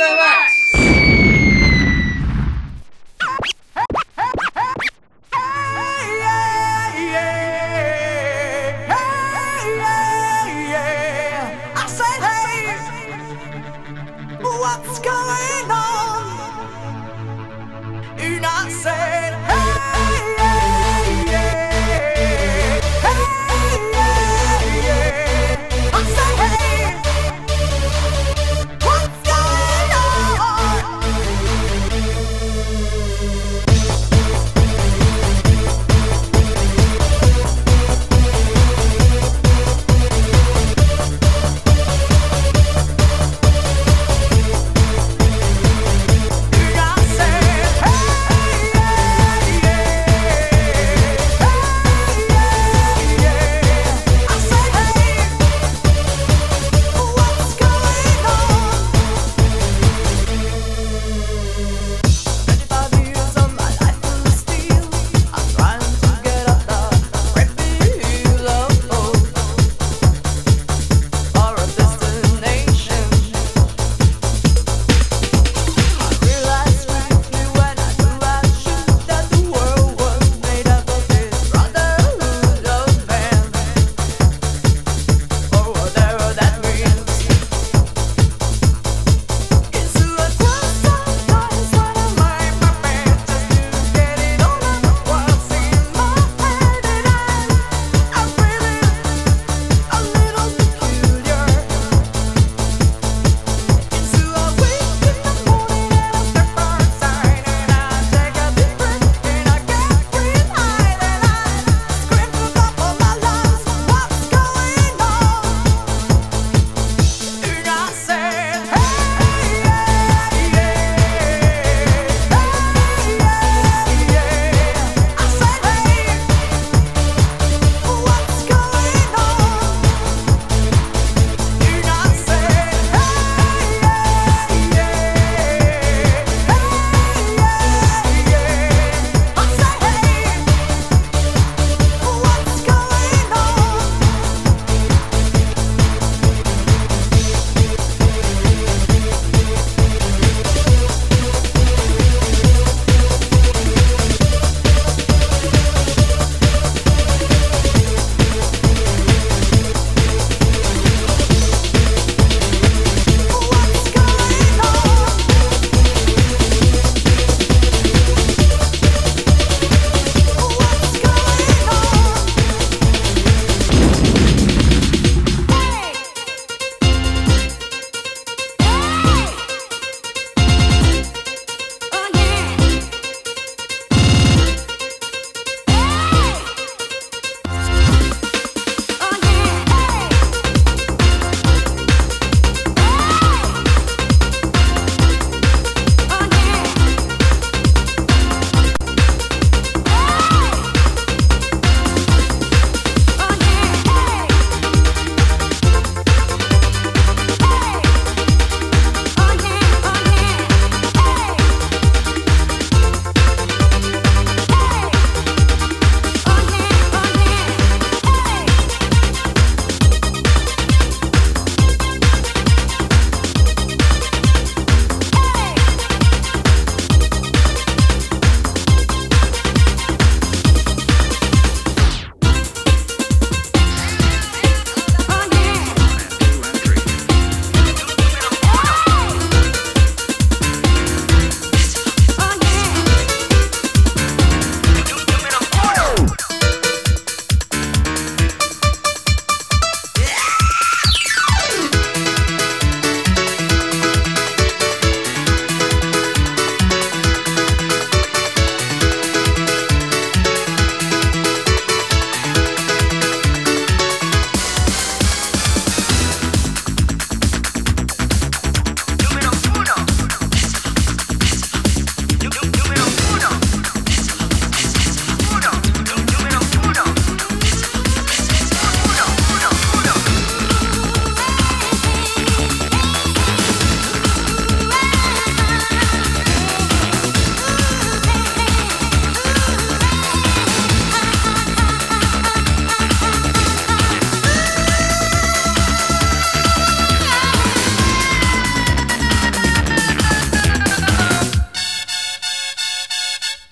the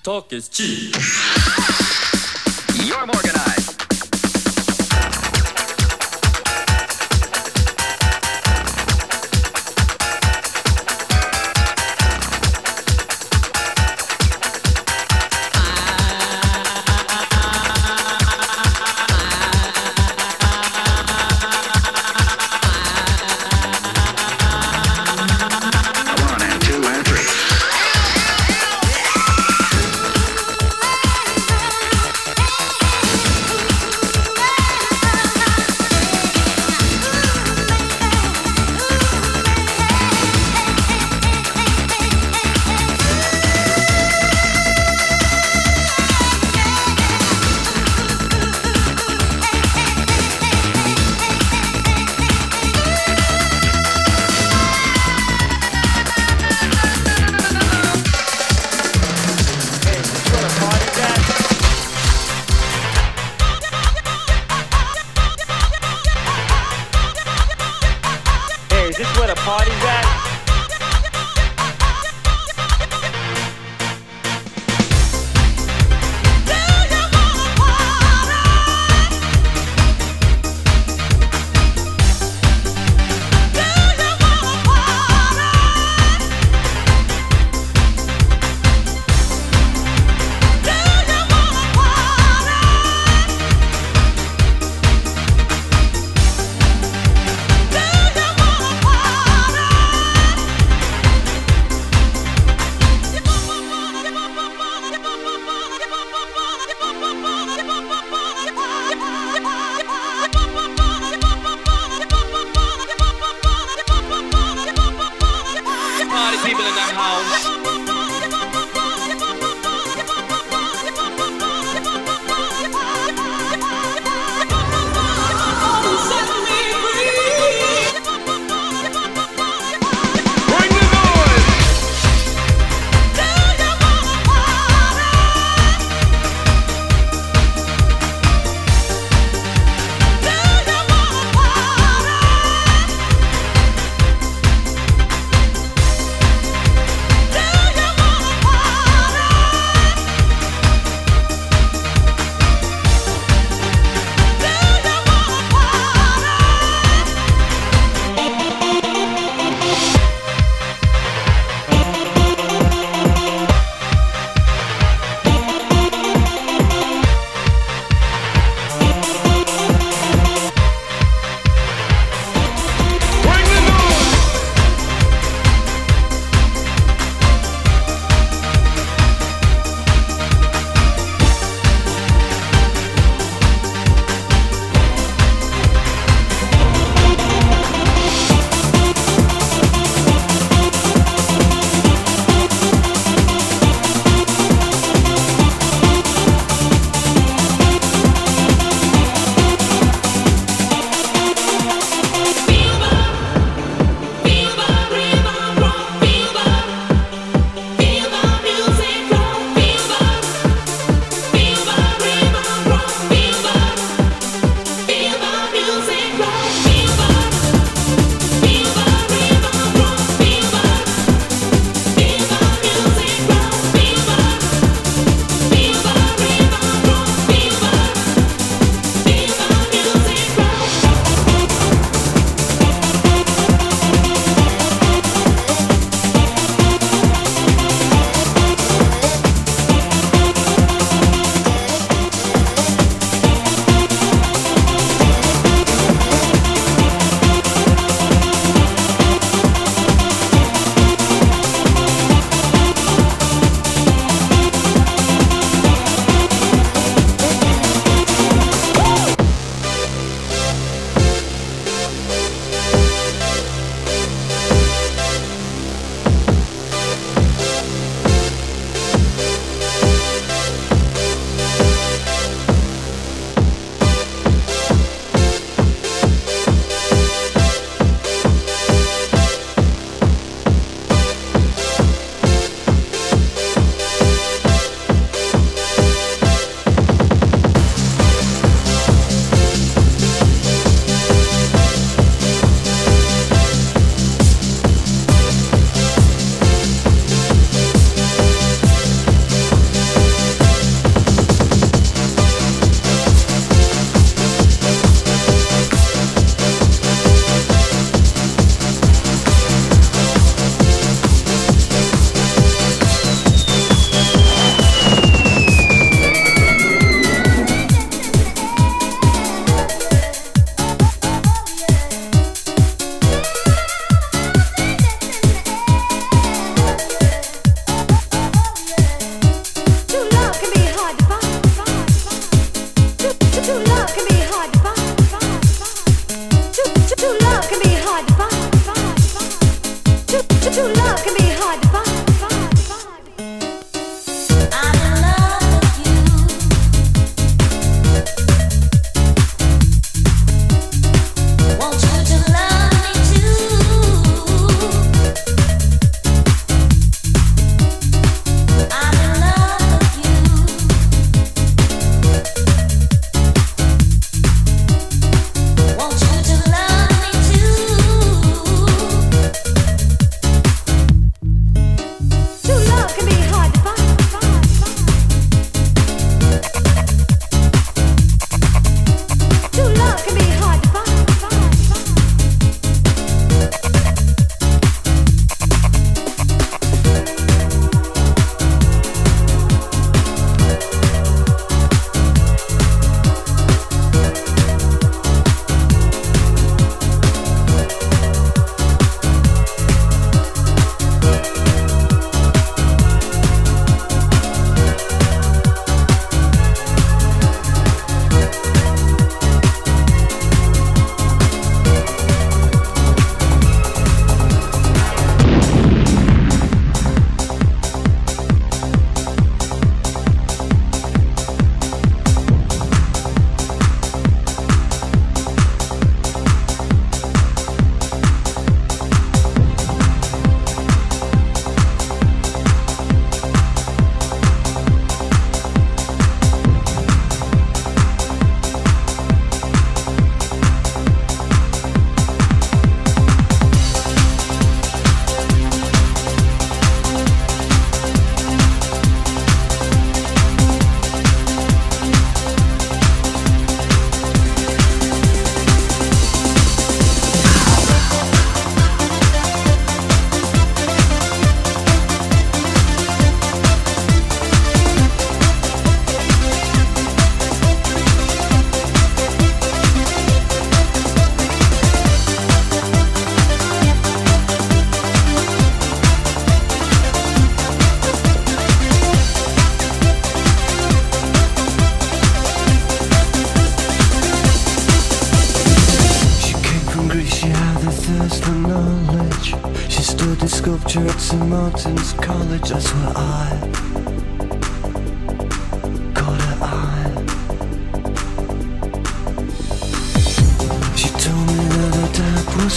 Talk is cheap. You're Morganized.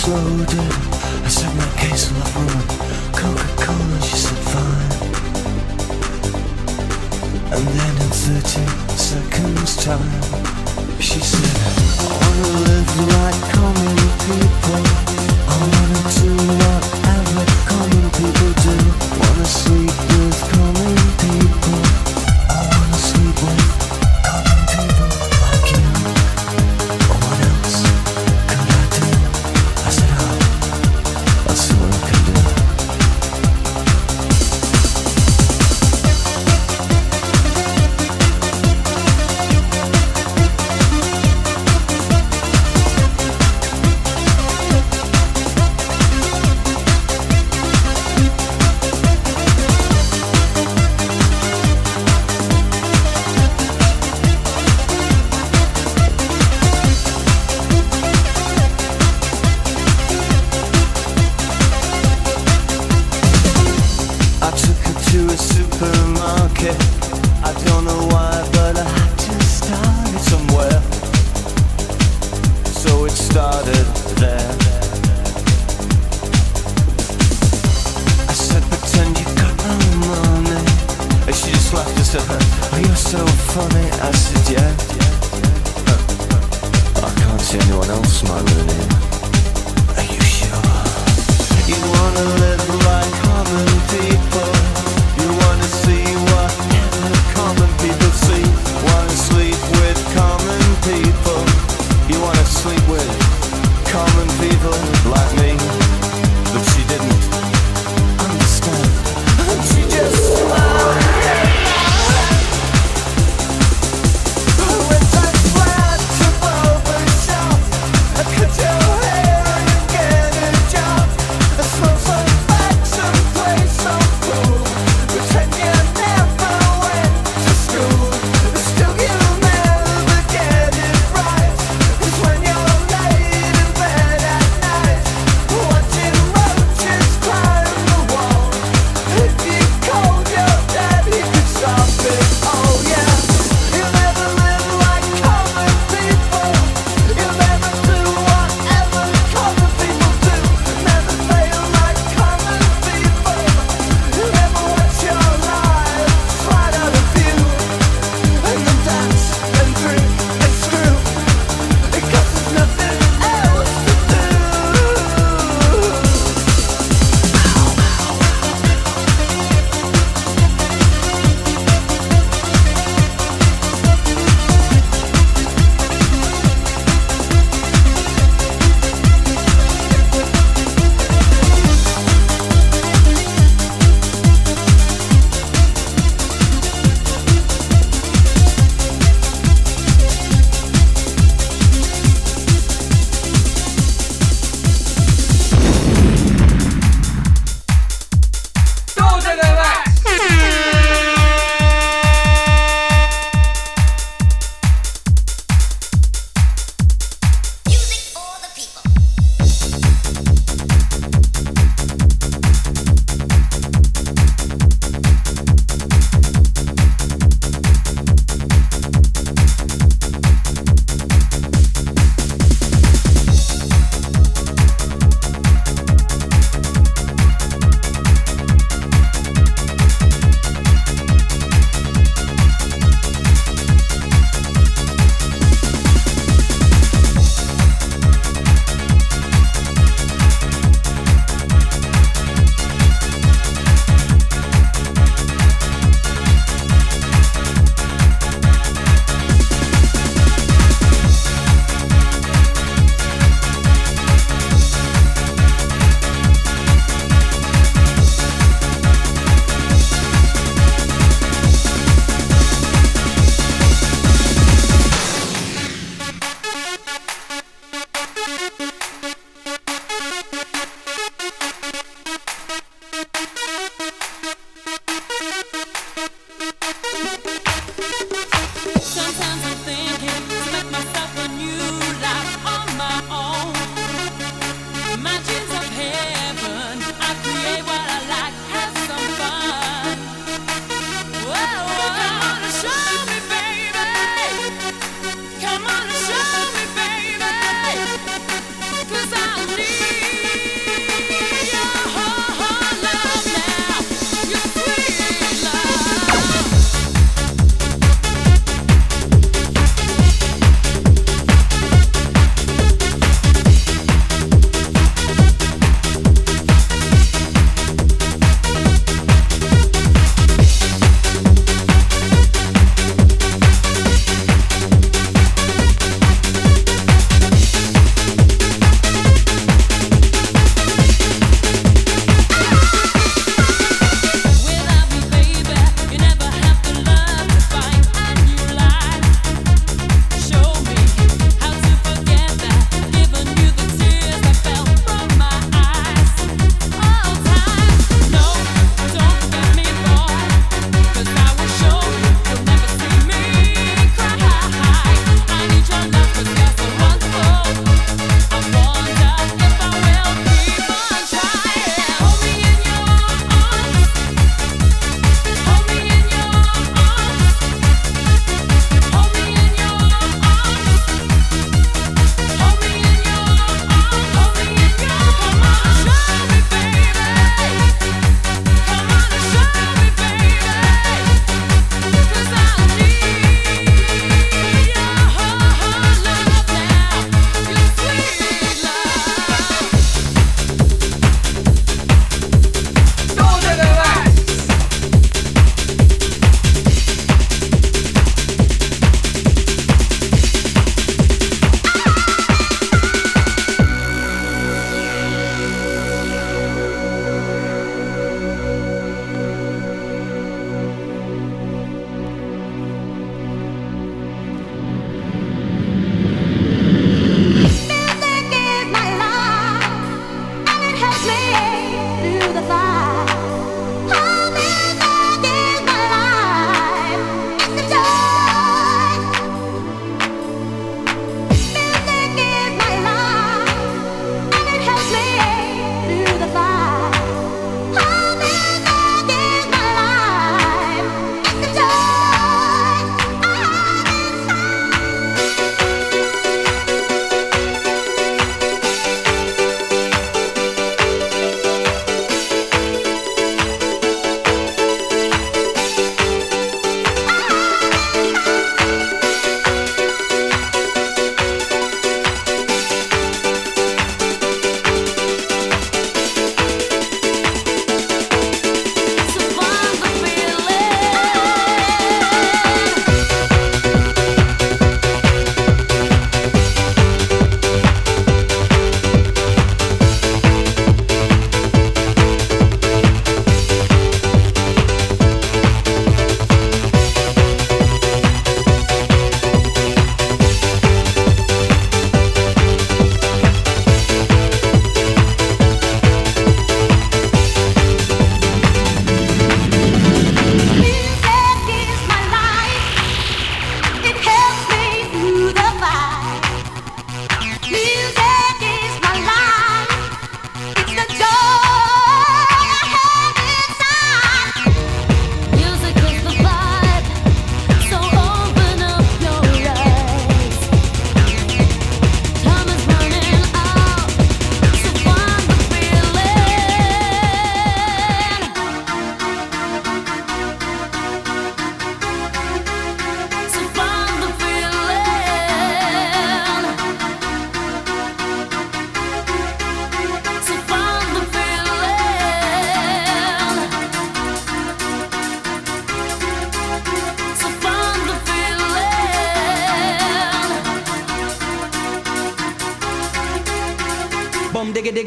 slow down. I said my case will rum Coca-Cola, she said fine. And then in 30 seconds time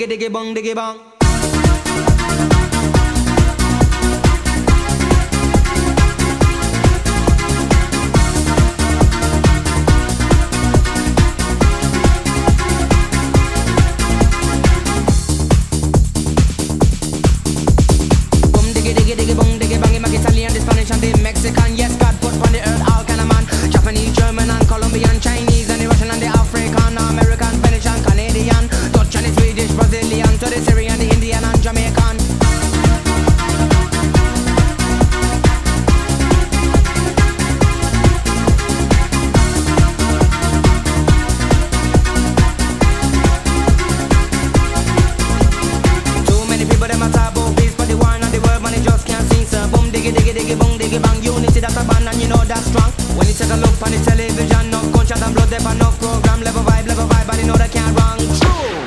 diggy diggy bong diggy bong. set a look on the television, no gunshot and blood, they but no program, level vibe, level vibe, and you know they can't wrong. True.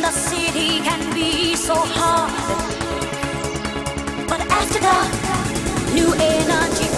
the city can be so hard. But after dark, new energy.